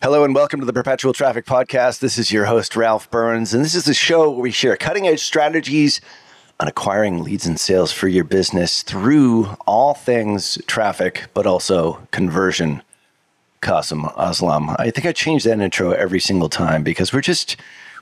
Hello and welcome to the Perpetual Traffic Podcast. This is your host, Ralph Burns, and this is the show where we share cutting edge strategies on acquiring leads and sales for your business through all things traffic, but also conversion. Kasim Aslam. I think I change that intro every single time because we're just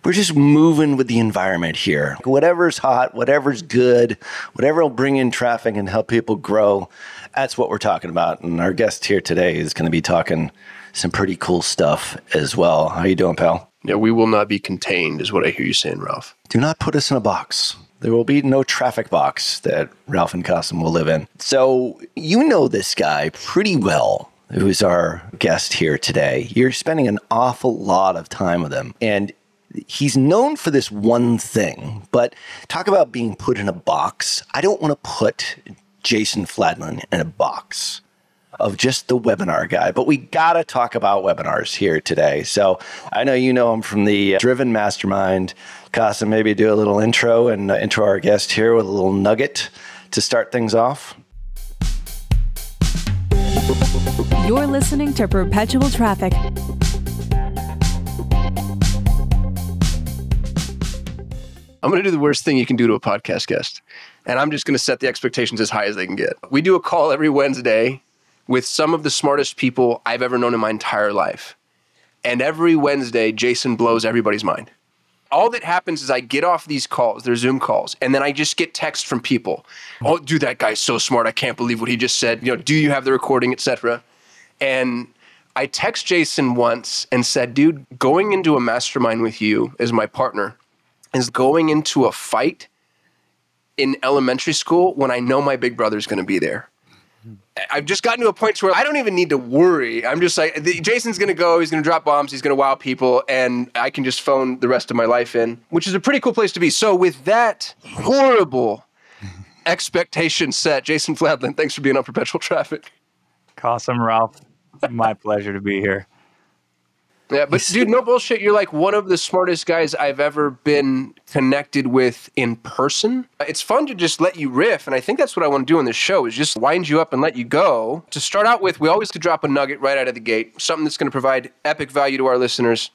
we're just moving with the environment here. Whatever's hot, whatever's good, whatever will bring in traffic and help people grow, that's what we're talking about. And our guest here today is going to be talking some pretty cool stuff as well. How you doing, pal? Yeah, we will not be contained, is what I hear you saying, Ralph. Do not put us in a box. There will be no traffic box that Ralph and Kasim will live in. So you know this guy pretty well who's our guest here today. You're spending an awful lot of time with him. And he's known for this one thing, but talk about being put in a box. I don't want to put Jason Fladlien in a box of just the webinar guy, but we got to talk about webinars here today. So I know you know him from the Driven Mastermind. Kasim, maybe do a little intro and uh, intro our guest here with a little nugget to start things off. You're listening to Perpetual Traffic. I'm going to do the worst thing you can do to a podcast guest. And I'm just going to set the expectations as high as they can get. We do a call every Wednesday with some of the smartest people I've ever known in my entire life. And every Wednesday, Jason blows everybody's mind. All that happens is I get off these calls, they're Zoom calls, and then I just get text from people. Oh, dude, that guy's so smart. I can't believe what he just said. You know, do you have the recording, etc. And I text Jason once and said, dude, going into a mastermind with you as my partner is going into a fight in elementary school when I know my big brother's going to be there. I've just gotten to a point where I don't even need to worry. I'm just like, Jason's going to go, he's going to drop bombs, he's going to wow people, and I can just phone the rest of my life in, which is a pretty cool place to be. So, with that horrible expectation set, Jason Fladlien, thanks for being on Perpetual Traffic. Awesome, Ralph. My pleasure to be here. Yeah, but dude, no bullshit. You're like one of the smartest guys I've ever been connected with in person. It's fun to just let you riff, and I think that's what I want to do on this show is just wind you up and let you go. To start out with, we always could drop a nugget right out of the gate, something that's going to provide epic value to our listeners.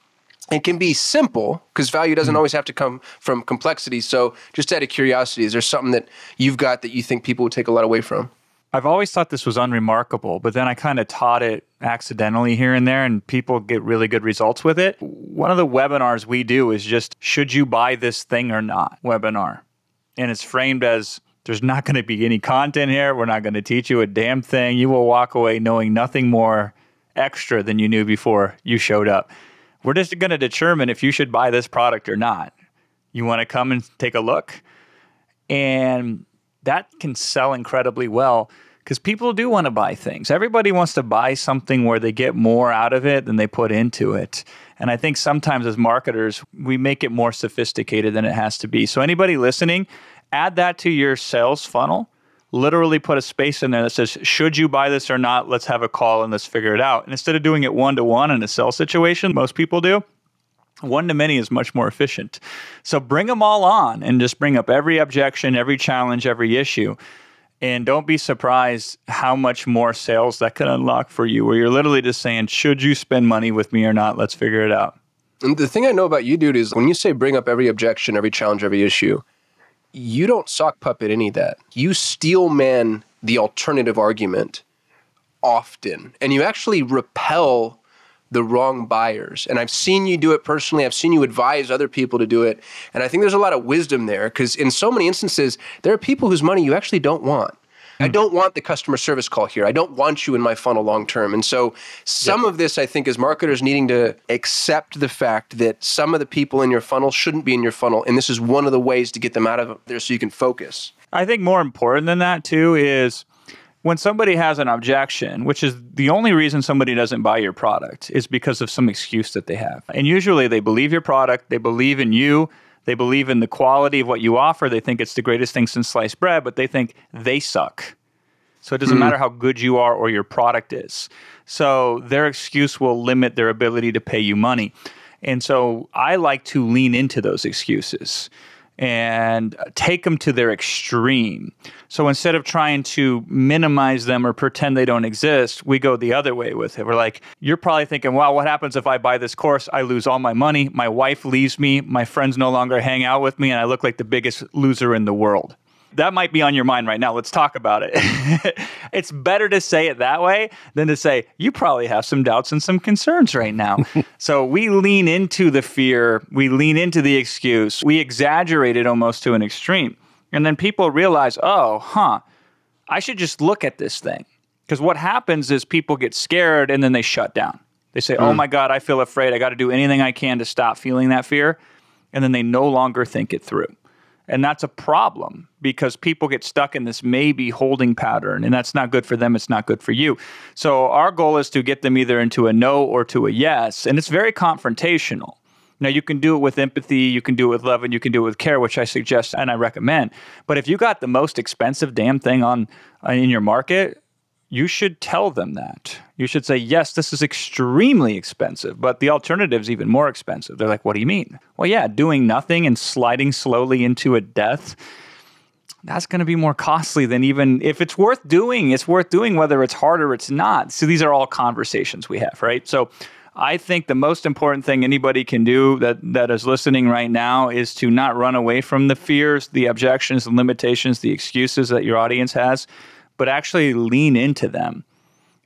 It can be simple because value doesn't hmm. always have to come from complexity. So, just out of curiosity, is there something that you've got that you think people would take a lot away from? I've always thought this was unremarkable, but then I kind of taught it accidentally here and there, and people get really good results with it. One of the webinars we do is just, should you buy this thing or not? webinar. And it's framed as, there's not going to be any content here. We're not going to teach you a damn thing. You will walk away knowing nothing more extra than you knew before you showed up. We're just going to determine if you should buy this product or not. You want to come and take a look? And that can sell incredibly well because people do want to buy things. Everybody wants to buy something where they get more out of it than they put into it. And I think sometimes as marketers, we make it more sophisticated than it has to be. So, anybody listening, add that to your sales funnel. Literally put a space in there that says, should you buy this or not? Let's have a call and let's figure it out. And instead of doing it one to one in a sell situation, most people do, one to many is much more efficient. So bring them all on and just bring up every objection, every challenge, every issue. And don't be surprised how much more sales that could unlock for you, where you're literally just saying, should you spend money with me or not? Let's figure it out. And the thing I know about you, dude, is when you say bring up every objection, every challenge, every issue, you don't sock puppet any of that. You steel man the alternative argument often, and you actually repel the wrong buyers. And I've seen you do it personally. I've seen you advise other people to do it. And I think there's a lot of wisdom there because in so many instances, there are people whose money you actually don't want. I hmm. don't want the customer service call here. I don't want you in my funnel long term. And so some of this, I think, is marketers needing to accept the fact that some of the people in your funnel shouldn't be in your funnel. And this is one of the ways to get them out of there so you can focus. I think more important than that too is when somebody has an objection, which is the only reason somebody doesn't buy your product, is because of some excuse that they have. And usually they believe your product, they believe in you, they believe in the quality of what you offer, they think it's the greatest thing since sliced bread, but they think they suck. So it doesn't hmm. matter how good you are or your product is. So their excuse will limit their ability to pay you money. And so I like to lean into those excuses and take them to their extreme. So instead of trying to minimize them or pretend they don't exist, we go the other way with it. We're like, you're probably thinking, wow, what happens if I buy this course? I lose all my money, my wife leaves me, my friends no longer hang out with me, and I look like the biggest loser in the world that might be on your mind right now. Let's talk about it. it's better to say it that way than to say, you probably have some doubts and some concerns right now. so we lean into the fear, we lean into the excuse, we exaggerate it almost to an extreme. And then people realize, oh, huh, I should just look at this thing. Because what happens is people get scared and then they shut down. They say, oh mm. my God, I feel afraid. I got to do anything I can to stop feeling that fear. And then they no longer think it through. And that's a problem because people get stuck in this maybe holding pattern, and that's not good for them. It's not good for you. So, our goal is to get them either into a no or to a yes. And it's very confrontational. Now, you can do it with empathy, you can do it with love, and you can do it with care, which I suggest and I recommend. But if you got the most expensive damn thing on uh, in your market, you should tell them that. You should say, yes, this is extremely expensive, but the alternative is even more expensive. They're like, what do you mean? Well, yeah, doing nothing and sliding slowly into a death, that's going to be more costly than even if it's worth doing, it's worth doing whether it's hard or it's not. So these are all conversations we have, right? So I think the most important thing anybody can do that, that is listening right now is to not run away from the fears, the objections, the limitations, the excuses that your audience has but actually lean into them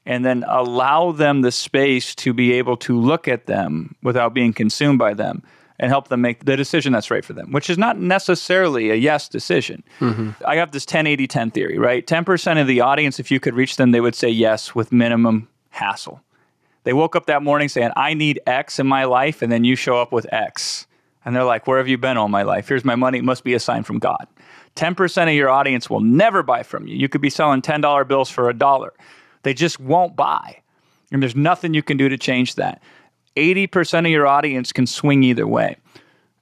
and then allow them the space to be able to look at them without being consumed by them and help them make the decision that's right for them, which is not necessarily a yes decision. Mm-hmm. I have this 10 80 10 theory, right? 10% of the audience, if you could reach them, they would say yes with minimum hassle. They woke up that morning saying, I need X in my life, and then you show up with X. And they're like, Where have you been all my life? Here's my money. It must be a sign from God. 10% of your audience will never buy from you. You could be selling $10 bills for a dollar. They just won't buy. And there's nothing you can do to change that. 80% of your audience can swing either way.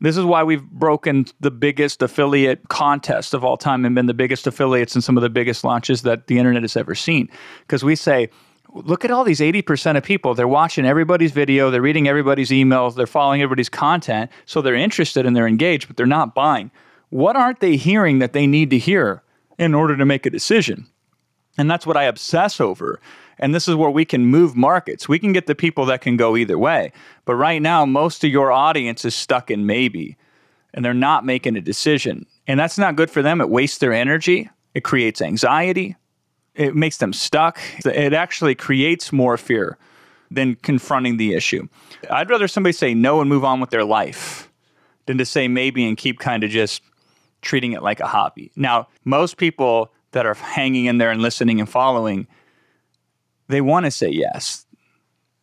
This is why we've broken the biggest affiliate contest of all time and been the biggest affiliates in some of the biggest launches that the internet has ever seen. Because we say, look at all these 80% of people. They're watching everybody's video, they're reading everybody's emails, they're following everybody's content. So they're interested and they're engaged, but they're not buying what aren't they hearing that they need to hear in order to make a decision? And that's what I obsess over. And this is where we can move markets. We can get the people that can go either way. But right now, most of your audience is stuck in maybe, and they're not making a decision. And that's not good for them. It wastes their energy, it creates anxiety, it makes them stuck. It actually creates more fear than confronting the issue. I'd rather somebody say no and move on with their life than to say maybe and keep kind of just treating it like a hobby. Now, most people that are hanging in there and listening and following, they want to say yes.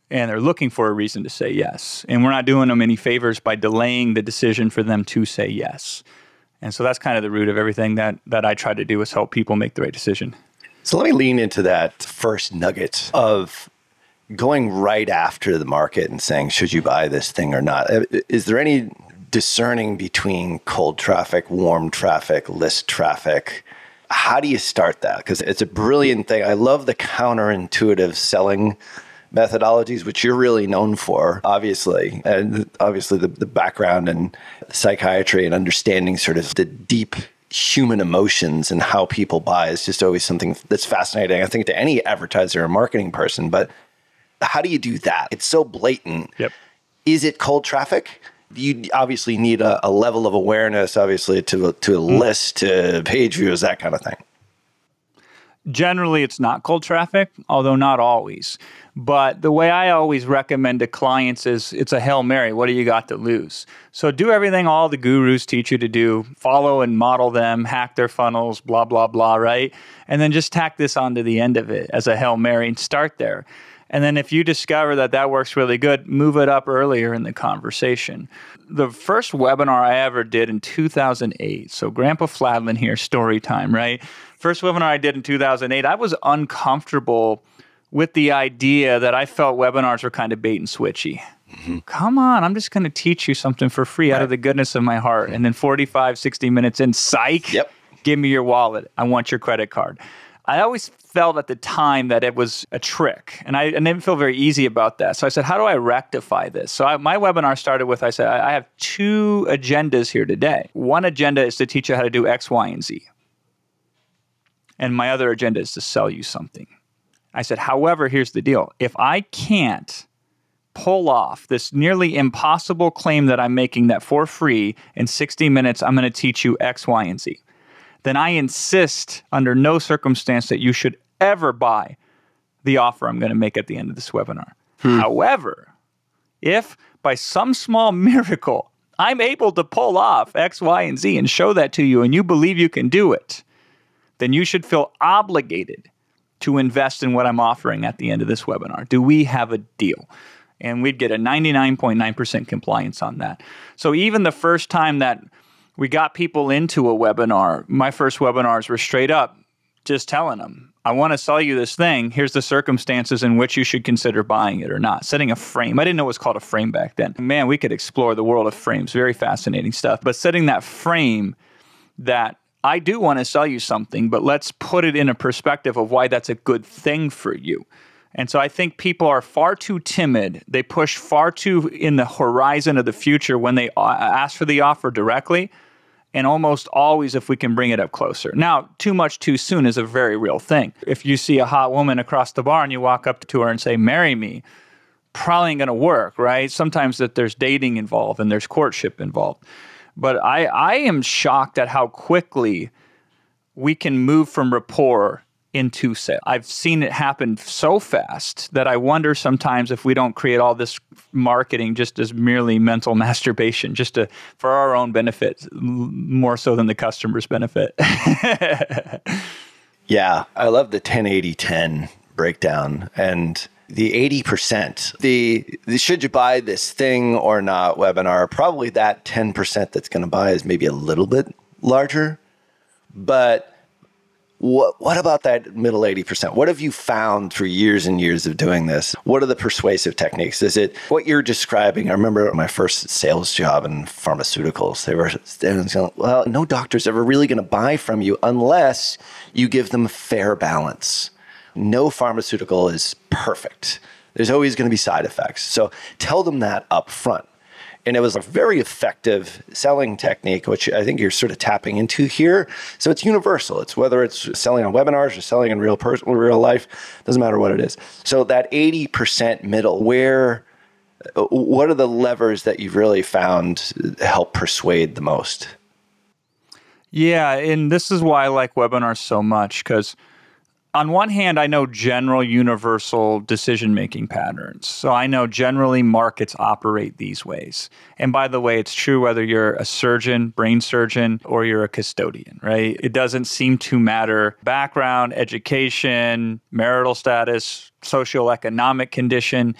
And they're looking for a reason to say yes. And we're not doing them any favors by delaying the decision for them to say yes. And so that's kind of the root of everything that, that I try to do is help people make the right decision. So let me lean into that first nugget of going right after the market and saying, should you buy this thing or not? Uh, is there any discerning between cold traffic, warm traffic, list traffic. How do you start that? Because it's a brilliant thing. I love the counterintuitive selling methodologies, which you're really known for, obviously, and obviously the, the background in psychiatry and understanding sort of the deep human emotions and how people buy is just always something that's fascinating, I think, to any advertiser or marketing person. But how do you do that? It's so blatant. Yep. Is it cold traffic? You obviously need a, a, level of awareness, obviously, to to a mm. list, to page views, that kind of thing. Generally, it's not cold traffic, although not always. But the way I always recommend to clients is it's a Hail Mary. What do you got to lose? So do everything all the gurus teach you to do, follow and model them, hack their funnels, blah, blah, blah, right? And then just tack this onto the end of it as a Hail Mary and start there. And then if you discover that that works really good, move it up earlier in the conversation. The first webinar I ever did in 2008. So Grandpa Fladlien here, story time, right? First webinar I did in 2008, I was uncomfortable with the idea that I felt webinars were kind of bait and switchy. Mm-hmm. Come on, I'm just going to teach you something for free right. out of the goodness of my heart. And then 45, 60 minutes in, psych, yep. give me your wallet. I want your credit card. I always felt at the time that it was a trick, and I, didn't feel very easy about that. So I said, "How do I rectify this?" So I, my webinar started with, "I said I have two agendas here today. One agenda is to teach you how to do X, Y, and Z, and my other agenda is to sell you something." I said, "However, here's the deal: if I can't." pull off this nearly impossible claim that I'm making that for free in 60 minutes, I'm going to teach you X, Y, and Z then I insist under no circumstance that you should ever buy the offer I'm going to make at the end of this webinar. Hmm. However, if by some small miracle I'm able to pull off X, Y, and Z and show that to you and you believe you can do it, then you should feel obligated to invest in what I'm offering at the end of this webinar. Do we have a deal? And we'd get a 99.9% compliance on that. So even the first time that we got people into a webinar. My first webinars were straight up just telling them, I want to sell you this thing. Here's the circumstances in which you should consider buying it or not. Setting a frame. I didn't know it was called a frame back then. Man, we could explore the world of frames. Very fascinating stuff. But setting that frame that I do want to sell you something, but let's put it in a perspective of why that's a good thing for you. And so I think people are far too timid. They push far too in the horizon of the future when they uh, ask for the offer directly. And almost always, if we can bring it up closer. Now, too much too soon is a very real thing. If you see a hot woman across the bar and you walk up to her and say, Marry me, probably ain't to work, right? Sometimes that there's dating involved and there's courtship involved. But I, I am shocked at how quickly we can move from rapport into sale. I've seen it happen so fast that I wonder sometimes if we don't create all this marketing just as merely mental masturbation, just to, for our own benefit, more so than the customer's benefit. yeah, I love the 1080 10 breakdown and the 80%. The, the should you buy this thing or not webinar, probably that 10% that's going to buy is maybe a little bit larger, but what, what about that middle 80%? What have you found through years and years of doing this? What are the persuasive techniques? Is it what you're describing? I remember my first sales job in pharmaceuticals. They were saying, well, no doctor's ever really going to buy from you unless you give them fair balance. No pharmaceutical is perfect. There's always going to be side effects. So tell them that up front. And it was a very effective selling technique, which I think you're sort of tapping into here. So it's universal. It's whether it's selling on webinars or selling in real personal real life, doesn't matter what it is. So that 80% middle, where uh, what are the levers that you've really found help persuade the most? Yeah, and this is why I like webinars so much because on one hand, I know general universal decision making patterns. So I know generally markets operate these ways. And by the way, it's true whether you're a surgeon, brain surgeon, or you're a custodian, right? It doesn't seem to matter background, education, marital status, socioeconomic condition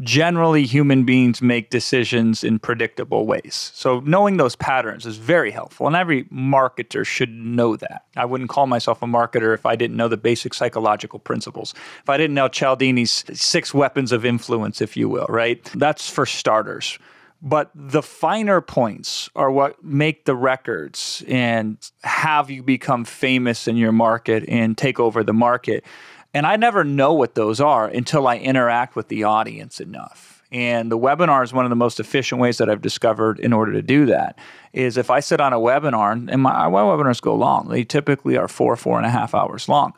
generally human beings make decisions in predictable ways. So knowing those patterns is very helpful and every marketer should know that. I wouldn't call myself a marketer if I didn't know the basic psychological principles. If I didn't know Cialdini's six weapons of influence if you will, right? That's for starters. But the finer points are what make the records and have you become famous in your market and take over the market. And I never know what those are until I interact with the audience enough. And the webinar is one of the most efficient ways that I've discovered in order to do that. Is if I sit on a webinar, and my, my webinars go long, they typically are four, four and a half hours long.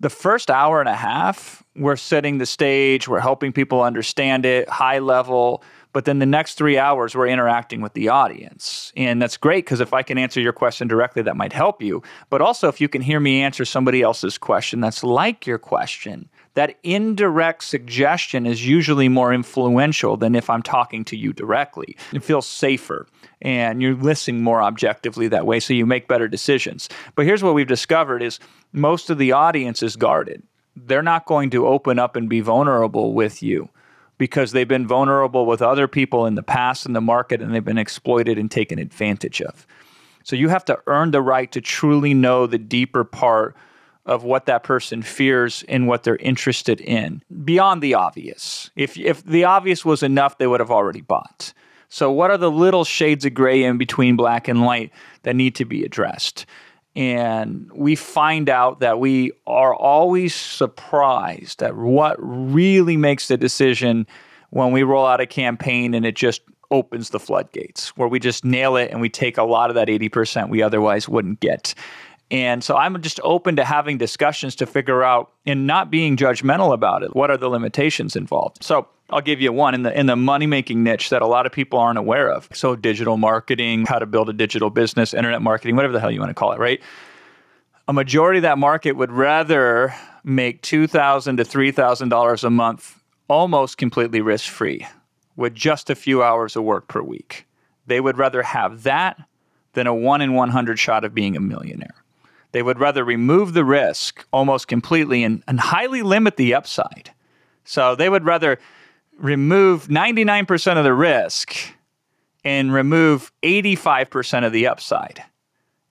The first hour and a half, we're setting the stage, we're helping people understand it, high level, But then the next three hours, we're interacting with the audience. And that's great because if I can answer your question directly, that might help you. But also, if you can hear me answer somebody else's question that's like your question, that indirect suggestion is usually more influential than if I'm talking to you directly. It feels safer and you're listening more objectively that way so you make better decisions. But here's what we've discovered is most of the audience is guarded. They're not going to open up and be vulnerable with you because they've been vulnerable with other people in the past in the market and they've been exploited and taken advantage of. So you have to earn the right to truly know the deeper part of what that person fears and what they're interested in beyond the obvious. If if the obvious was enough, they would have already bought. So what are the little shades of gray in between black and white that need to be addressed? And we find out that we are always surprised at what really makes the decision when we roll out a campaign and it just opens the floodgates, where we just nail it and we take a lot of that 80% we otherwise wouldn't get. And so I'm just open to having discussions to figure out and not being judgmental about it. What are the limitations involved? So I'll give you one in the in the money making niche that a lot of people aren't aware of. So digital marketing, how to build a digital business, internet marketing, whatever the hell you want to call it, right? A majority of that market would rather make two thousand to three thousand dollars a month, almost completely risk free, with just a few hours of work per week. They would rather have that than a one in one hundred shot of being a millionaire. They would rather remove the risk almost completely and, and highly limit the upside. So they would rather remove 99% of the risk and remove 85% of the upside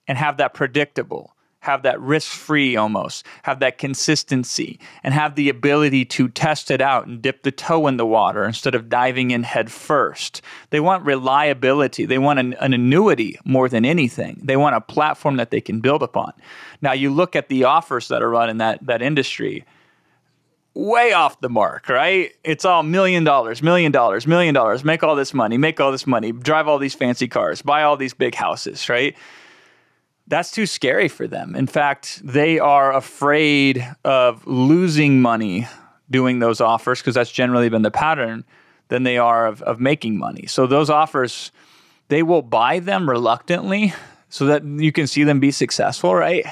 and have that predictable, have that risk free almost, have that consistency, and have the ability to test it out and dip the toe in the water instead of diving in head first. They want reliability, they want an, an annuity more than anything. They want a platform that they can build upon. Now, you look at the offers that are run in that, that industry way off the mark, right? It's all million dollars, million dollars, million dollars, make all this money, make all this money, drive all these fancy cars, buy all these big houses, right? That's too scary for them. In fact, they are afraid of losing money doing those offers because that's generally been the pattern than they are of, of making money. So those offers, they will buy them reluctantly so that you can see them be successful, right?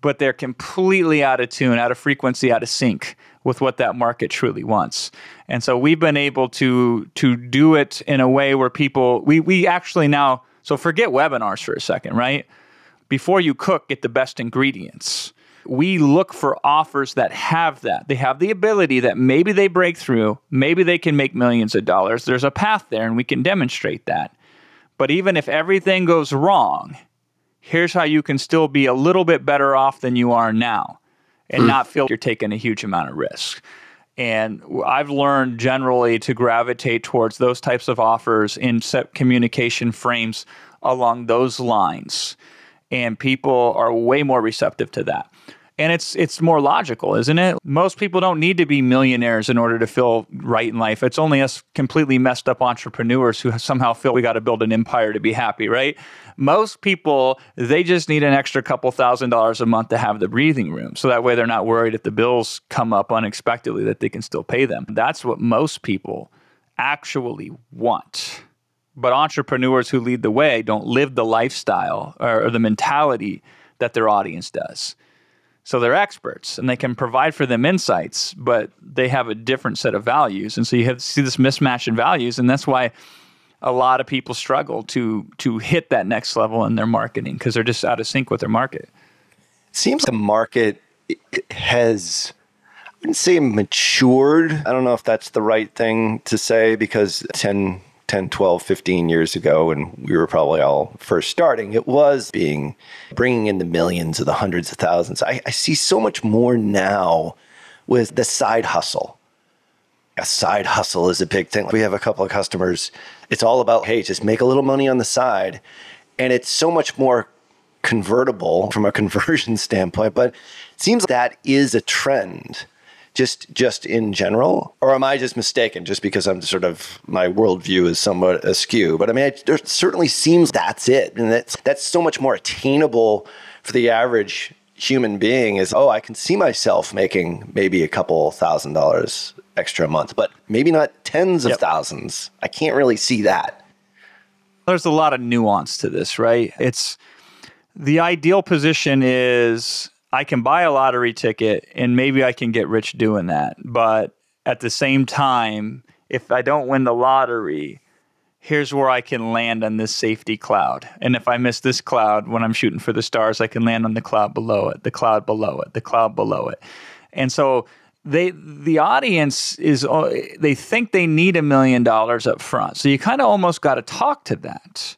But they're completely out of tune, out of frequency, out of sync with what that market truly wants. And so we've been able to to do it in a way where people we we actually now so forget webinars for a second, right? Before you cook, get the best ingredients. We look for offers that have that. They have the ability that maybe they break through, maybe they can make millions of dollars. There's a path there and we can demonstrate that. But even if everything goes wrong, here's how you can still be a little bit better off than you are now and mm. not feel you're taking a huge amount of risk. And I've learned generally to gravitate towards those types of offers in set communication frames along those lines. And people are way more receptive to that. And it's it's more logical, isn't it? Most people don't need to be millionaires in order to feel right in life. It's only us completely messed up entrepreneurs who somehow feel we got to build an empire to be happy, right? Most people, they just need an extra couple thousand dollars a month to have the breathing room. So that way they're not worried if the bills come up unexpectedly that they can still pay them. That's what most people actually want. But entrepreneurs who lead the way don't live the lifestyle or, the mentality that their audience does. So they're experts and they can provide for them insights, but they have a different set of values. And so you have see this mismatch in values. And that's why a lot of people struggle to to hit that next level in their marketing because they're just out of sync with their market. It seems the market has I wouldn't say matured. I don't know if that's the right thing to say because 10 10, 12, 15 years ago when we were probably all first starting, it was being bringing in the millions or the hundreds of thousands. I, I see so much more now with the side hustle. A side hustle is a big thing. We have a couple of customers. It's all about, hey, just make a little money on the side. And it's so much more convertible from a conversion standpoint, but it seems that is a trend just just in general, or am I just mistaken? Just because I'm sort of my worldview is somewhat askew, but I mean, it, there certainly seems that's it, and that's that's so much more attainable for the average human being. Is oh, I can see myself making maybe a couple thousand dollars extra a month, but maybe not tens of Yep. thousands. I can't really see that. there's a lot of nuance to this, right? It's the ideal position is I can buy a lottery ticket and maybe I can get rich doing that. But at the same time, if I don't win the lottery, here's where I can land on this safety cloud. And if I miss this cloud when I'm shooting for the stars, I can land on the cloud below it, the cloud below it, the cloud below it. And so they the audience is they think they need a million dollars up front. So you kind of almost got to talk to that.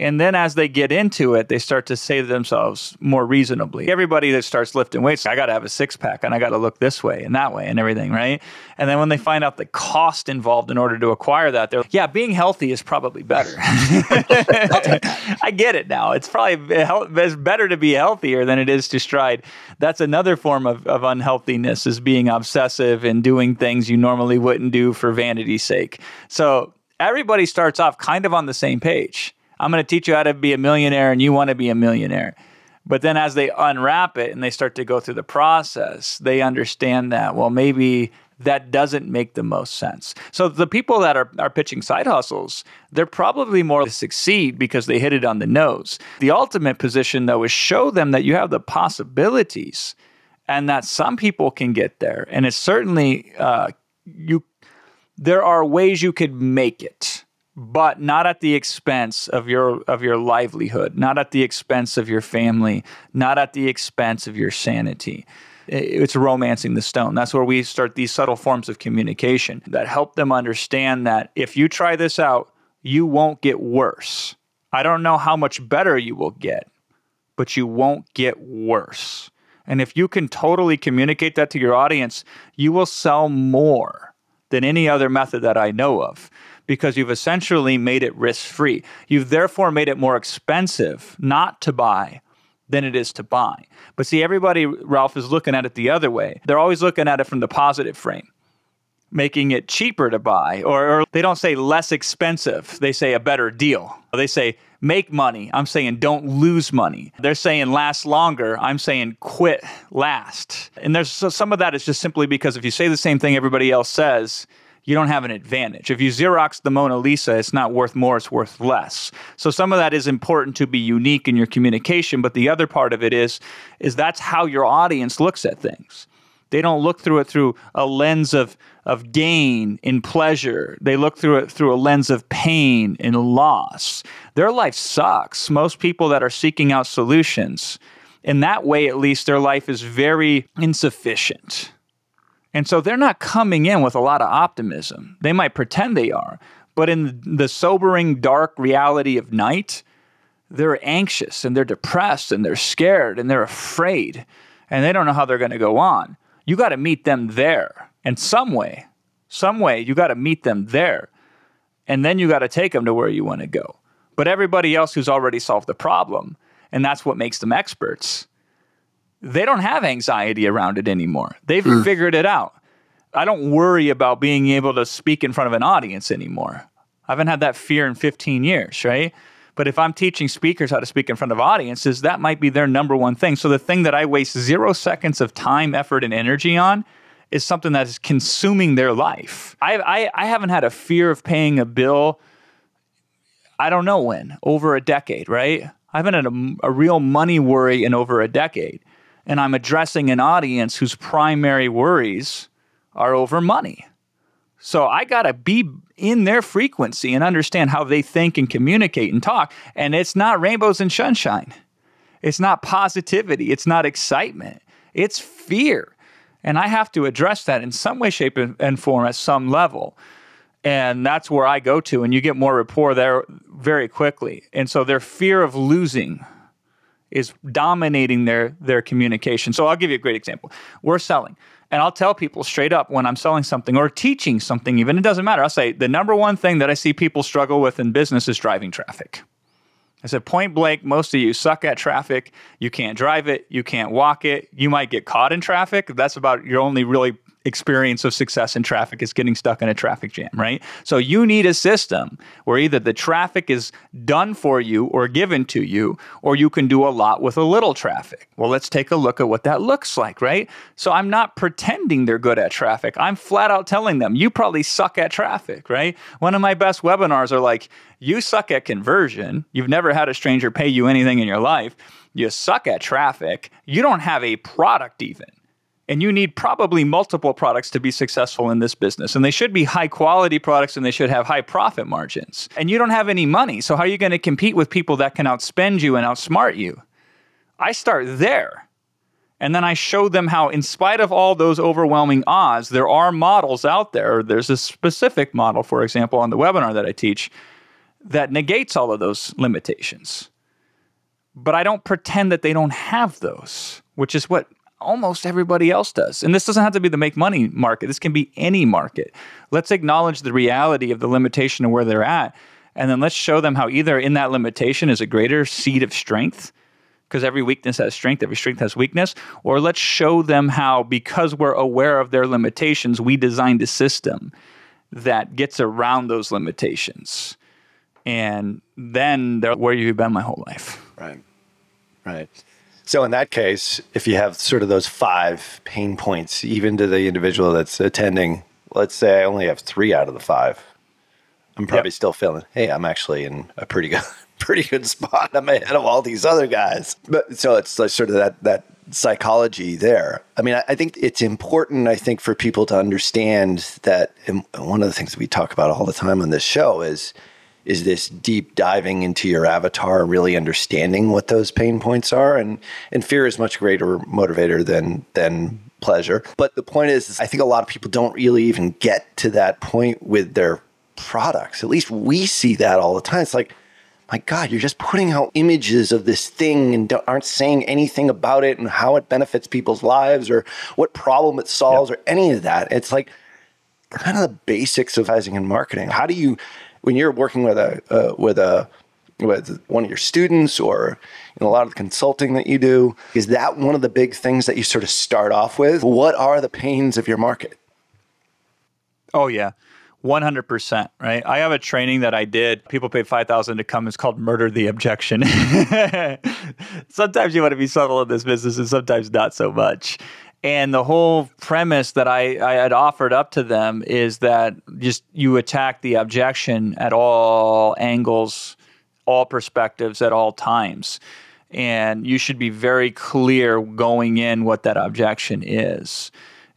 And then as they get into it, they start to say to themselves more reasonably. Everybody that starts lifting weights, I got to have a six pack and I got to look this way and that way and everything, right? And then when they find out the cost involved in order to acquire that, they're like, yeah, being healthy is probably better. I get it now. It's probably it's better to be healthier than it is to stride. That's another form of, of unhealthiness is being obsessive and doing things you normally wouldn't do for vanity's sake. So everybody starts off kind of on the same page. I'm going to teach you how to be a millionaire and you want to be a millionaire. But then as they unwrap it and they start to go through the process, they understand that, well, maybe that doesn't make the most sense. So the people that are, are pitching side hustles, they're probably more to succeed because they hit it on the nose. The ultimate position, though, is show them that you have the possibilities and that some people can get there. And it's certainly, uh, you, there are ways you could make it but not at the expense of your of your livelihood, not at the expense of your family, not at the expense of your sanity. It's romancing the stone. That's where we start these subtle forms of communication that help them understand that if you try this out, you won't get worse. I don't know how much better you will get, but you won't get worse. And if you can totally communicate that to your audience, you will sell more than any other method that I know of because you've essentially made it risk free. You've therefore made it more expensive not to buy than it is to buy. But see, everybody, Ralph, is looking at it the other way. They're always looking at it from the positive frame, making it cheaper to buy, or, or they don't say less expensive, they say a better deal. They say make money. I'm saying don't lose money. They're saying last longer. I'm saying quit last. And there's so some of that is just simply because if you say the same thing everybody else says, you don't have an advantage. If you Xerox the Mona Lisa, it's not worth more, it's worth less. So some of that is important to be unique in your communication, but the other part of it is is that's how your audience looks at things. They don't look through it through a lens of of gain and pleasure. They look through it through a lens of pain and loss. Their life sucks. Most people that are seeking out solutions, in that way at least their life is very insufficient. And so they're not coming in with a lot of optimism. They might pretend they are, but in the sobering, dark reality of night, they're anxious and they're depressed and they're scared and they're afraid and they don't know how they're going to go on. You got to meet them there in some way. Some way, you got to meet them there. And then you got to take them to where you want to go. But everybody else who's already solved the problem, and that's what makes them experts, they don't have anxiety around it anymore. They've hmm. figured it out. I don't worry about being able to speak in front of an audience anymore. I haven't had that fear in 15 years, right? But if I'm teaching speakers how to speak in front of audiences, that might be their number one thing. So the thing that I waste zero seconds of time, effort, and energy on is something that is consuming their life. I, I, I haven't had a fear of paying a bill, I don't know when, over a decade, right? I haven't had a, a real money worry in over a decade and I'm addressing an audience whose primary worries are over money. So I got to be in their frequency and understand how they think and communicate and talk. And it's not rainbows and sunshine. It's not positivity. It's not excitement. It's fear. And I have to address that in some way, shape, and form at some level. And that's where I go to. And you get more rapport there very quickly. And so their fear of losing is dominating their their communication. So I'll give you a great example. We're selling, and I'll tell people straight up when I'm selling something or teaching something. Even it doesn't matter. I'll say the number one thing that I see people struggle with in business is driving traffic. I said point blank, most of you suck at traffic. You can't drive it. You can't walk it. You might get caught in traffic. That's about your only really experience of success in traffic is getting stuck in a traffic jam, right? So you need a system where either the traffic is done for you or given to you, or you can do a lot with a little traffic. Well, let's take a look at what that looks like, right? So I'm not pretending they're good at traffic. I'm flat out telling them, you probably suck at traffic, right? One of my best webinars are like, you suck at conversion. You've never had a stranger pay you anything in your life. You suck at traffic. You don't have a product even and you need probably multiple products to be successful in this business. And they should be high quality products and they should have high profit margins. And you don't have any money. So, how are you going to compete with people that can outspend you and outsmart you? I start there. And then I show them how, in spite of all those overwhelming odds, there are models out there. There's a specific model, for example, on the webinar that I teach that negates all of those limitations. But I don't pretend that they don't have those, which is what almost everybody else does. And this doesn't have to be the make money market, this can be any market. Let's acknowledge the reality of the limitation of where they're at. And then let's show them how either in that limitation is a greater seed of strength, because every weakness has strength, every strength has weakness, or let's show them how, because we're aware of their limitations, we designed a system that gets around those limitations. And then they're where you've been my whole life. Right. Right. So in that case, if you have sort of those five pain points, even to the individual that's attending, let's say I only have three out of the five, I'm probably yep. still feeling, hey, I'm actually in a pretty good, pretty good spot. I'm ahead of all these other guys. But so it's like sort of that that psychology there. I mean, I, I think it's important. I think for people to understand that. one of the things we talk about all the time on this show is is this deep diving into your avatar and really understanding what those pain points are? And and fear is much greater motivator than than pleasure. But the point is, is i think a lot of people don't really even get to that point with their products. At least we see that all the time. It's like my god you're just putting out images of this thing and aren't saying anything about it and how it benefits people's lives or what problem it solves or any of that. It's like kind of the basics of advertising and marketing. How do you when you're working with a uh, with a with one of your students or in a lot of the consulting that you do is that one of the big things that you sort of start off with? What are the pains of your market? Oh yeah. 100% right? I have a training that i did. People paid 5000 to come. It's called murder the objection. Sometimes you want to be subtle in this business and sometimes not so much and the whole premise that I, I had offered up to them is that just you attack the objection at all angles, all perspectives, at all times. And you should be very clear going in what that objection is.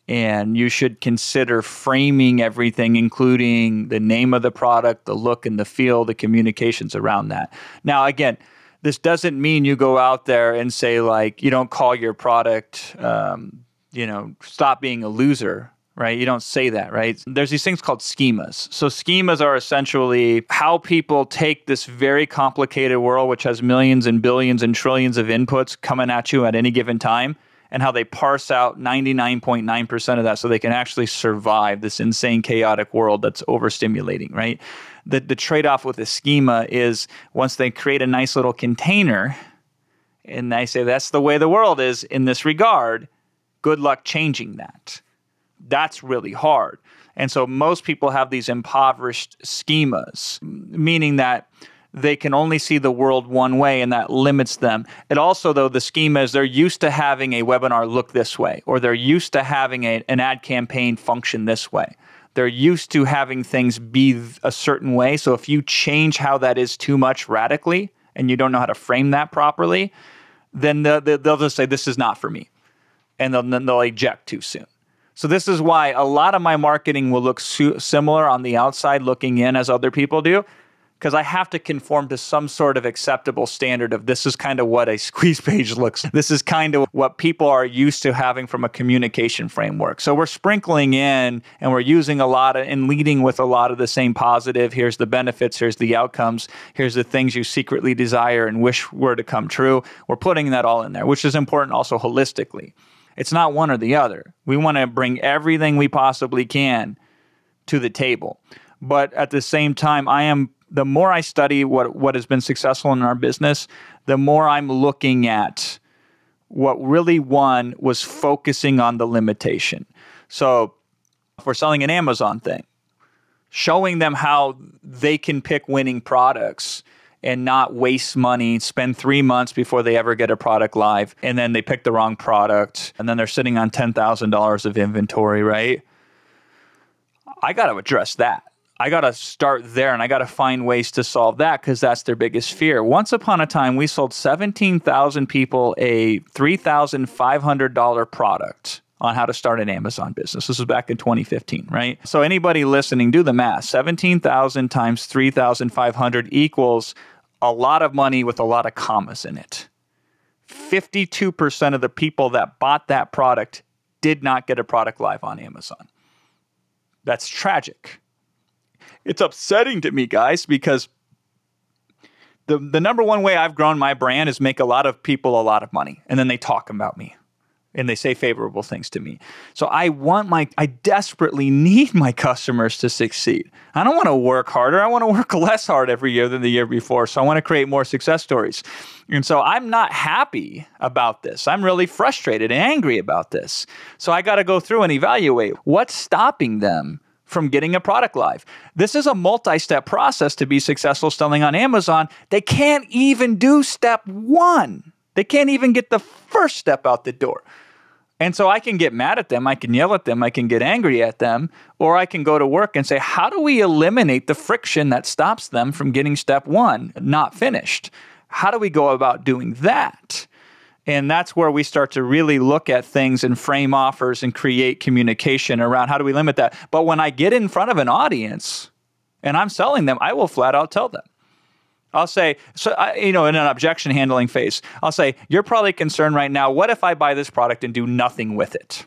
And you should consider framing everything, including the name of the product, the look and the feel, the communications around that. Now, again, this doesn't mean you go out there and say, like, you don't call your product um, you know, stop being a loser, right? You don't say that, right? There's these things called schemas. So schemas are essentially how people take this very complicated world, which has millions and billions and trillions of inputs coming at you at any given time, and how they parse out 99.9% of that so they can actually survive this insane, chaotic world that's overstimulating, right? The, the trade off with a schema is once they create a nice little container, and they say that's the way the world is in this regard, good luck changing that. That's really hard. And so most people have these impoverished schemas, meaning that they can only see the world one way and that limits them. It also, though, the schema is they're used to having a webinar look this way, or they're used to having a, an ad campaign function this way. They're used to having things be a certain way. So if you change how that is too much radically and you don't know how to frame that properly, then they'll, they'll just say, This is not for me and then they'll eject too soon. So this is why a lot of my marketing will look su- similar on the outside looking in as other people do because I have to conform to some sort of acceptable standard of this is kind of what a squeeze page looks. This is kind of what people are used to having from a communication framework. So we're sprinkling in and we're using a lot of and leading with a lot of the same positive. Here's the benefits, here's the outcomes, here's the things you secretly desire and wish were to come true. We're putting that all in there, which is important also holistically. It's not one or the other. We want to bring everything we possibly can to the table. But at the same time, I am the more I study what what has been successful in our business, the more I'm looking at what really won was focusing on the limitation. So if we're selling an Amazon thing, showing them how they can pick winning products and not waste money, spend three months before they ever get a product live, and then they pick the wrong product, and then they're sitting on $10,000 of inventory, right? I got to address that. I got to start there and I got to find ways to solve that because that's their biggest fear. Once upon a time, we sold 17,000 people a $3,500 product on how to start an Amazon business. This was back in 2015, right? So anybody listening, do the math. 17,000 times 3,500 equals a lot of money with a lot of commas in it. 52% of the people that bought that product did not get a product live on Amazon. That's tragic. It's upsetting to me, guys, because the, the number one way I've grown my brand is make a lot of people a lot of money and then they talk about me and they say favorable things to me. So I want my, I desperately need my customers to succeed. I don't want to work harder. I want to work less hard every year than the year before. So I want to create more success stories. And so I'm not happy about this. I'm really frustrated and angry about this. So I got to go through and evaluate what's stopping them from getting a product live. This is a multi step process to be successful selling on Amazon. They can't even do step one. They can't even get the first step out the door. And so I can get mad at them, I can yell at them, I can get angry at them, or I can go to work and say, how do we eliminate the friction that stops them from getting step one not finished? How do we go about doing that? And that's where we start to really look at things and frame offers and create communication around how do we limit that. But when I get in front of an audience and I'm selling them, I will flat out tell them, I'll say, so I, you know, in an objection handling phase, I'll say, you're probably concerned right now. What if I buy this product and do nothing with it?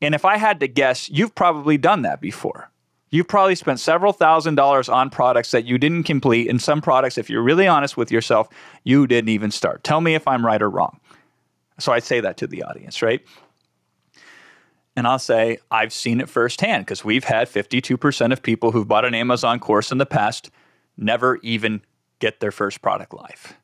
And if I had to guess, you've probably done that before. You've probably spent several thousand dollars on products that you didn't complete. And some products, if you're really honest with yourself, you didn't even start. Tell me if I'm right or wrong. So I'd say that to the audience, right? And I'll say, I've seen it firsthand because we've had 52% of people who've bought an Amazon course in the past never even get their first product live.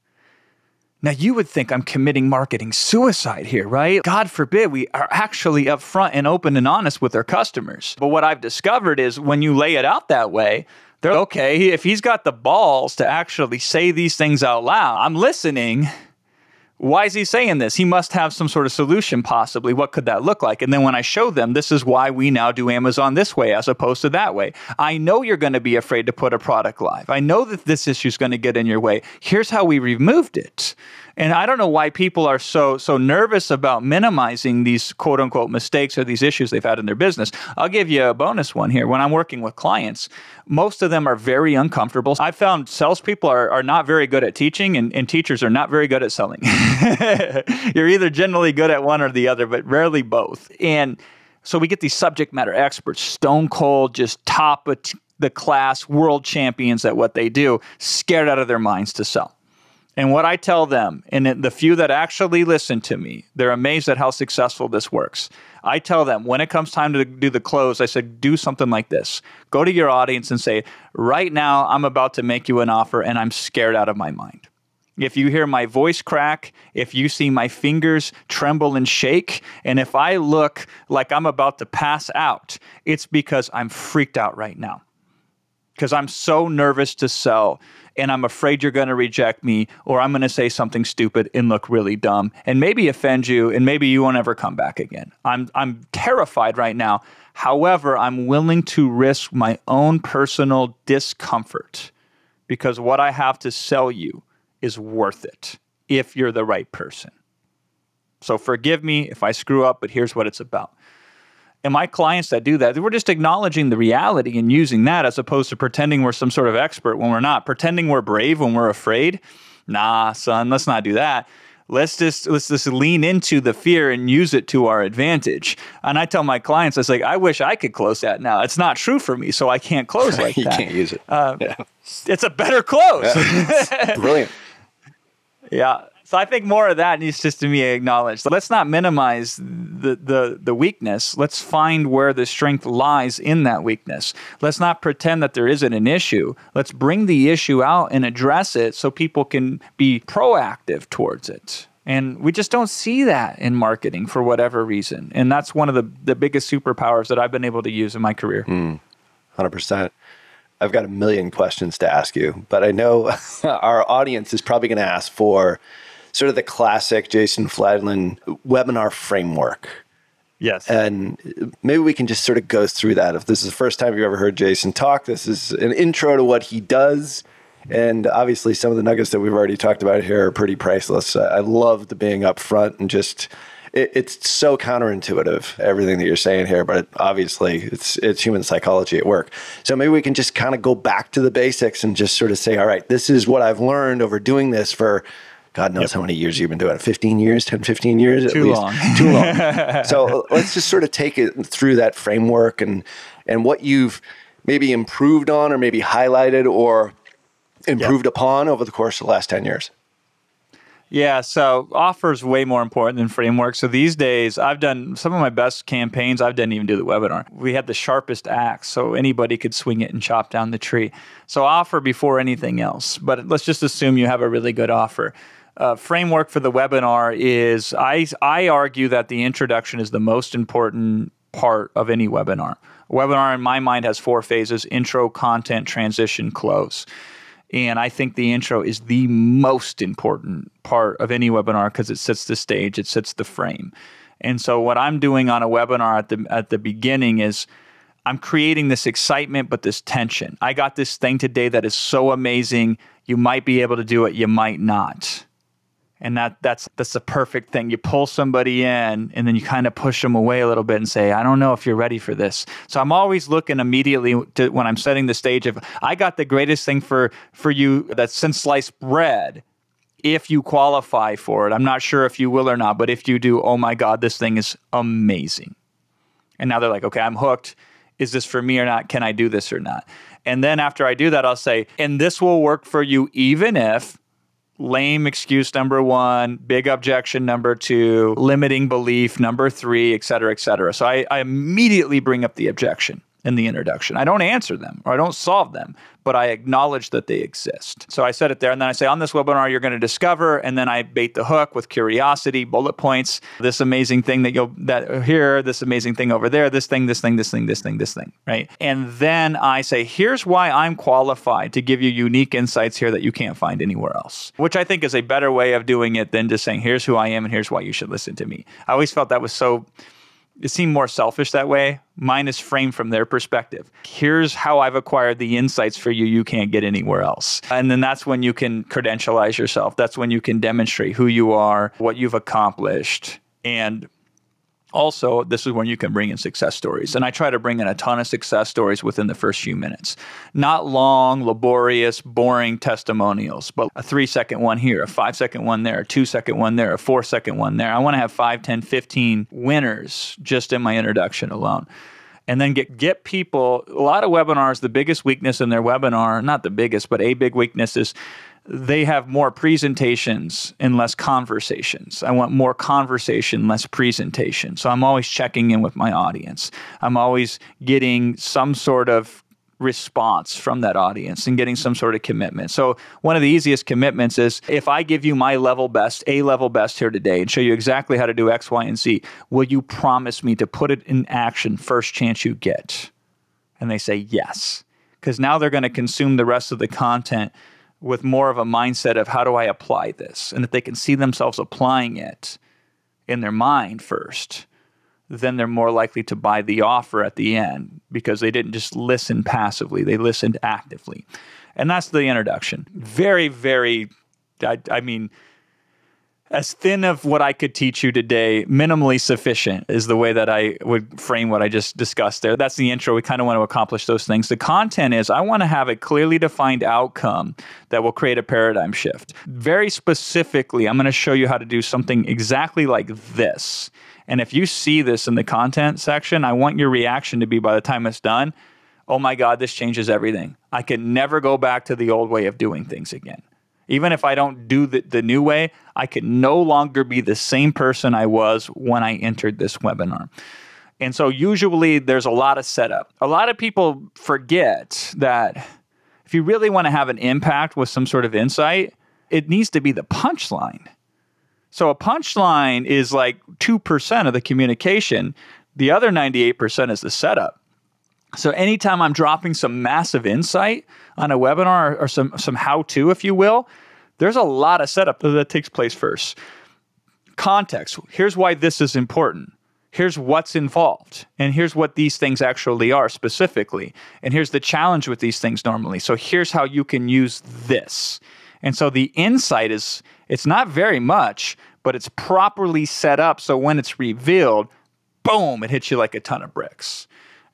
Now, you would think I'm committing marketing suicide here, right? God forbid we are actually upfront and open and honest with our customers. But what I've discovered is when you lay it out that way, they're okay. If he's got the balls to actually say these things out loud, I'm listening why is he saying this? He must have some sort of solution, possibly. What could that look like? And then when I show them, this is why we now do Amazon this way as opposed to that way. I know you're going to be afraid to put a product live. I know that this issue is going to get in your way. Here's how we removed it. And I don't know why people are so so nervous about minimizing these quote unquote mistakes or these issues they've had in their business. I'll give you a bonus one here. When I'm working with clients, most of them are very uncomfortable. I've found salespeople are, are not very good at teaching and, and teachers are not very good at selling. You're either generally good at one or the other, but rarely both. And so we get these subject matter experts, stone cold, just top of the class, world champions at what they do, scared out of their minds to sell. And what I tell them, and the few that actually listen to me, they're amazed at how successful this works. I tell them when it comes time to do the close, I said, do something like this. Go to your audience and say, right now, I'm about to make you an offer and I'm scared out of my mind. If you hear my voice crack, if you see my fingers tremble and shake, and if I look like I'm about to pass out, it's because I'm freaked out right now. Because I'm so nervous to sell and I'm afraid you're going to reject me or I'm going to say something stupid and look really dumb and maybe offend you and maybe you won't ever come back again. I'm I'm terrified right now. However, I'm willing to risk my own personal discomfort because what I have to sell you is worth it if you're the right person. So forgive me if I screw up, but here's what it's about. And my clients that do that, we're just acknowledging the reality and using that as opposed to pretending we're some sort of expert when we're not, pretending we're brave when we're afraid. Nah, son, let's not do that. Let's just let's just lean into the fear and use it to our advantage. And I tell my clients, I was like, I wish I could close that now. It's not true for me, so I can't close like you that. can't use it. Uh, yeah. It's a better close. Yeah. Brilliant. yeah. So I think more of that needs just to be acknowledged. Let's not minimize the, the, the weakness. Let's find where the strength lies in that weakness. Let's not pretend that there isn't an issue. Let's bring the issue out and address it so people can be proactive towards it. And we just don't see that in marketing for whatever reason. And that's one of the, the biggest superpowers that I've been able to use in my career. Hmm. 100%. I've got a million questions to ask you, but I know our audience is probably going to ask for sort of the classic Jason Fladlien webinar framework. Yes. And maybe we can just sort of go through that. If this is the first time you've ever heard Jason talk, this is an intro to what he does. And obviously, some of the nuggets that we've already talked about here are pretty priceless. I love the being upfront and just it, it's so counterintuitive everything that you're saying here, but obviously it's it's human psychology at work. So maybe we can just kind of go back to the basics and just sort of say, all right, this is what I've learned over doing this for God knows how many years you've been doing it 15 years, 10, 15 years at Too least. long. Too long. so let's just sort of take it through that framework and and what you've maybe improved on or maybe highlighted or improved upon over the course of the last 10 years. Yeah, so offers way more important than framework. So these days, I've done some of my best campaigns. I didn't even do the webinar. We had the sharpest axe, so anybody could swing it and chop down the tree. So offer before anything else. But let's just assume you have a really good offer. Uh, framework for the webinar is I I argue that the introduction is the most important part of any webinar. A webinar, in my mind, has four phases: intro, content, transition, close. And I think the intro is the most important part of any webinar because it sets the stage, it sets the frame. And so what I'm doing on a webinar at the at the beginning is I'm creating this excitement but this tension. I got this thing today that is so amazing. You might be able to do it, you might not. And that that's that's the perfect thing. You pull somebody in and then you kind of push them away a little bit and say, "I don't know if you're ready for this." So I'm always looking immediately to when I'm setting the stage of I got the greatest thing for for you that's since sliced bread if you qualify for it. I'm not sure if you will or not, but if you do, oh my God, this thing is amazing. And now they're like, okay, I'm hooked. Is this for me or not? Can I do this or not? And then after I do that, I'll say, and this will work for you even if lame excuse number one, big objection number two, limiting belief number three, et cetera, et cetera. So I, I immediately bring up the objection in the introduction. I don't answer them or I don't solve them, but I acknowledge that they exist. So I set it there and then I say, on this webinar, you're going to discover, and then I bait the hook with curiosity, bullet points, this amazing thing that you'll, that uh, here, this amazing thing over there, this thing, this thing, this thing, this thing, this thing, right? And then I say, here's why I'm qualified to give you unique insights here that you can't find anywhere else, which I think is a better way of doing it than just saying, here's who I am and here's why you should listen to me. I always felt that was so it seemed more selfish that way. Mine is framed from their perspective. Here's how I've acquired the insights for you you can't get anywhere else. And then that's when you can credentialize yourself. That's when you can demonstrate who you are, what you've accomplished. And also, this is when you can bring in success stories. And I try to bring in a ton of success stories within the first few minutes. Not long, laborious, boring testimonials, but a three second one here, a five second one there, a two second one there, a four second one there. I want to have 5, 10, 15 winners just in my introduction alone and then get get people a lot of webinars the biggest weakness in their webinar not the biggest but a big weakness is they have more presentations and less conversations. I want more conversation, less presentation. So I'm always checking in with my audience. I'm always getting some sort of response from that audience and getting some sort of commitment. So one of the easiest commitments is if I give you my level best, A level best here today and show you exactly how to do X, Y, and Z, will you promise me to put it in action first chance you get? And they say yes. Because now they're going to consume the rest of the content with more of a mindset of how do I apply this? And if they can see themselves applying it in their mind first, then they're more likely to buy the offer at the end because they didn't just listen passively, they listened actively. And that's the introduction. Very, very, I, I mean, as thin of what I could teach you today, minimally sufficient is the way that I would frame what I just discussed there. That's the intro. We kind of want to accomplish those things. The content is I want to have a clearly defined outcome that will create a paradigm shift. Very specifically, I'm going to show you how to do something exactly like this. And if you see this in the content section, I want your reaction to be by the time it's done, oh my God, this changes everything. I can never go back to the old way of doing things again. Even if I don't do the, the new way, I can no longer be the same person I was when I entered this webinar. And so, usually, there's a lot of setup. A lot of people forget that if you really want to have an impact with some sort of insight, it needs to be the punchline. So a punchline is like 2% of the communication. The other 98% is the setup. So anytime I'm dropping some massive insight on a webinar or some some how-to if you will, there's a lot of setup that takes place first. Context. Here's why this is important. Here's what's involved. And here's what these things actually are specifically. And here's the challenge with these things normally. So here's how you can use this. And so the insight is it's not very much, but it's properly set up so when it's revealed, boom, it hits you like a ton of bricks.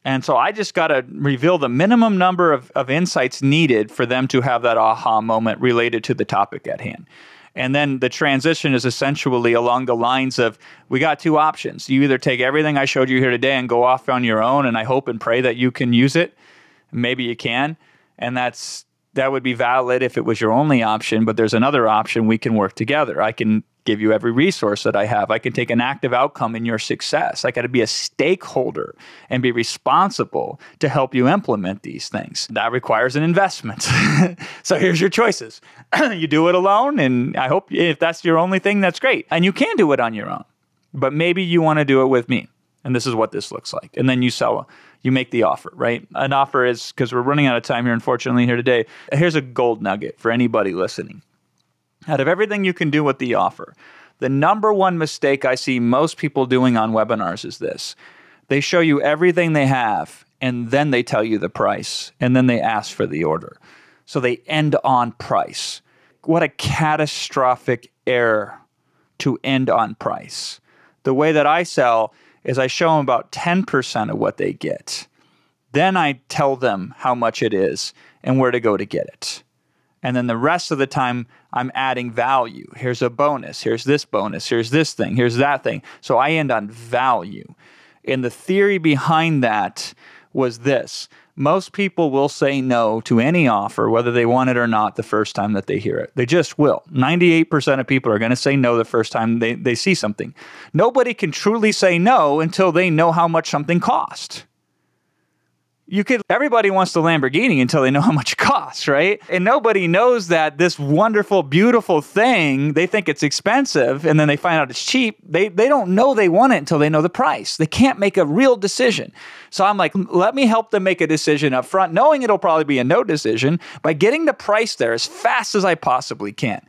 And so I just got to reveal the minimum number of, of insights needed for them to have that aha moment related to the topic at hand. And then the transition is essentially along the lines of we got two options. You either take everything I showed you here today and go off on your own, and I hope and pray that you can use it. Maybe you can. And that's that would be valid if it was your only option, but there's another option we can work together. I can give you every resource that I have. I can take an active outcome in your success. I got to be a stakeholder and be responsible to help you implement these things. That requires an investment. so here's your choices. you do it alone, and I hope if that's your only thing, that's great. And you can do it on your own, but maybe you want to do it with me. And this is what this looks like. And then you sell you make the offer, right? An offer is because we're running out of time here, unfortunately, here today. Here's a gold nugget for anybody listening. Out of everything you can do with the offer, the number one mistake I see most people doing on webinars is this they show you everything they have, and then they tell you the price, and then they ask for the order. So they end on price. What a catastrophic error to end on price. The way that I sell is I show them about 10% of what they get. Then I tell them how much it is and where to go to get it. And then the rest of the time, I'm adding value. Here's a bonus. Here's this bonus. Here's this thing. Here's that thing. So I end on value. And the theory behind that was this most people will say no to any offer, whether they want it or not, the first time that they hear it. They just will. 98% of people are going to say no the first time they, they see something. Nobody can truly say no until they know how much something costs you could everybody wants the Lamborghini until they know how much it costs, right? And nobody knows that this wonderful, beautiful thing, they think it's expensive and then they find out it's cheap. They they don't know they want it until they know the price. They can't make a real decision. So I'm like, let me help them make a decision up front, knowing it'll probably be a no decision by getting the price there as fast as I possibly can.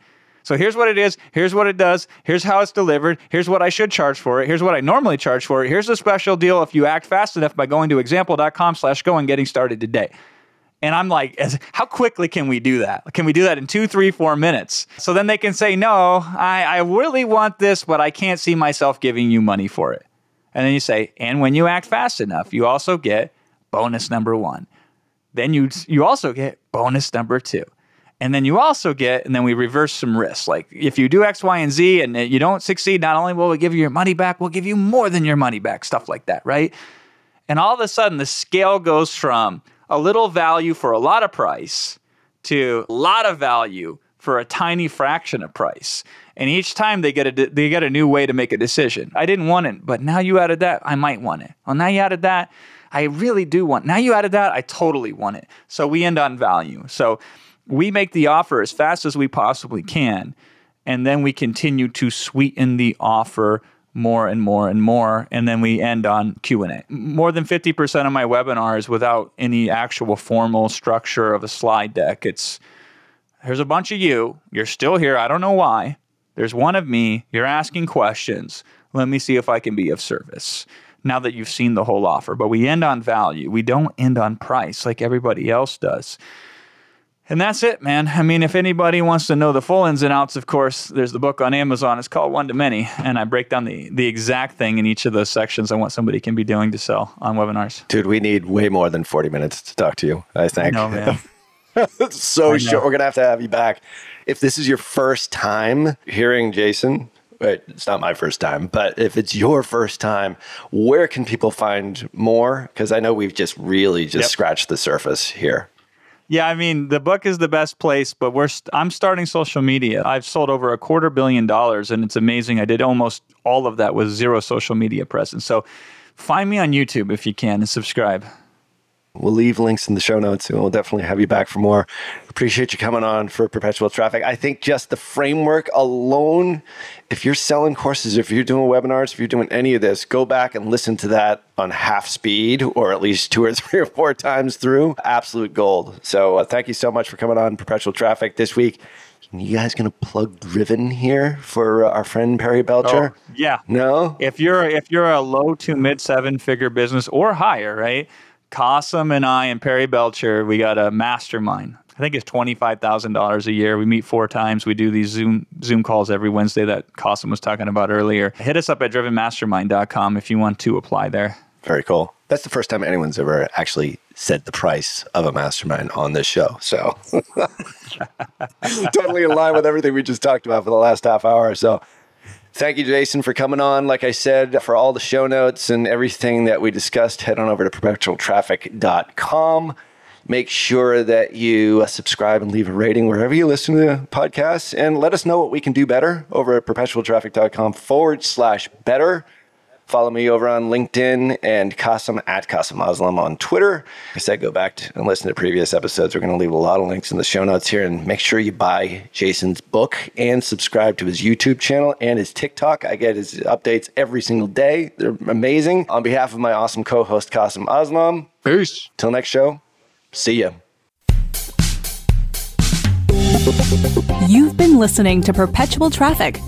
So here's what it is. Here's what it does. Here's how it's delivered. Here's what I should charge for it. Here's what I normally charge for it. Here's a special deal if you act fast enough by going to example.com slash go and getting started today. And I'm like, as, how quickly can we do that? Can we do that in two, three, four minutes? So then they can say, no, I, I really want this, but I can't see myself giving you money for it. And then you say, and when you act fast enough, you also get bonus number one. Then you you also get bonus number two. And then you also get, and then we reverse some risks. Like if you do X, Y, and Z and you don't succeed, not only will we give you your money back, we'll give you more than your money back, stuff like that, right? And all of a sudden, the scale goes from a little value for a lot of price to a lot of value for a tiny fraction of price. And each time they get a they get a new way to make a decision. I didn't want it, but now you added that, I might want it. Well, now you added that, I really do want. Now you added that, I totally want it. So we end on value. So we make the offer as fast as we possibly can and then we continue to sweeten the offer more and more and more and then we end on q&a more than 50% of my webinars without any actual formal structure of a slide deck. It's there's a bunch of you. You're still here. I don't know why. There's one of me. You're asking questions. Let me see if i can be of service. Now that you've seen the whole offer. But we end on value. We don't end on price like everybody else does and that's it, man. I mean, if anybody wants to know the full ins and outs, of course, there's the book on Amazon. It's called One to Many, and I break down the the exact thing in each of those sections on what somebody can be doing to sell on webinars. Dude, we need way more than 40 minutes to talk to you, I think. No, man. so short. We're going to have to have you back. If this is your first time hearing Jason, wait, it's not my first time, but if it's your first time, where can people find more? Because I know we've just really just yep. scratched the surface here. Yeah, I mean, the book is the best place, but we're st- I'm starting social media. I've sold over a quarter billion dollars, and it's amazing. I did almost all of that with zero social media presence. So find me on YouTube if you can and subscribe. We'll leave links in the show notes and we'll definitely have you back for more. Appreciate you coming on for Perpetual Traffic. I think just the framework alone, if you're selling courses, if you're doing webinars, if you're doing any of this, go back and listen to that on half speed or at least two or three or four times through. Absolute gold. So uh, thank you so much for coming on Perpetual Traffic this week. You guys gonna plug Driven here for uh, our friend Perry Belcher? Oh, yeah. No. If you're if you're a low to mid seven figure business or higher, right? Kasim and I and Perry Belcher, we got a mastermind. I think it's twenty five thousand dollars a year. We meet four times. We do these Zoom Zoom calls every Wednesday that Kasim was talking about earlier. Hit us up at drivenmastermind.com if you want to apply there. Very cool. That's the first time anyone's ever actually said the price of a mastermind on this show. So totally in line with everything we just talked about for the last half hour. So thank you, Jason, for coming on. Like I said, for all the show notes and everything that we discussed, head on over to perpetualtraffic.com. Make sure that you uh, subscribe and leave a rating wherever you listen to the podcast and let us know what we can do better over at perpetualtraffic.com forward slash better. Follow me over on LinkedIn and Kasim at Kasim Aslam on Twitter. Like I said, go back to and listen to previous episodes. We're going to leave a lot of links in the show notes here and make sure you buy Jason's book and subscribe to his YouTube channel and his TikTok. I get his updates every single day. They're amazing. On behalf of my awesome co host, Kasim Aslam, Peace. till next show, see ya. You've been listening to Perpetual Traffic,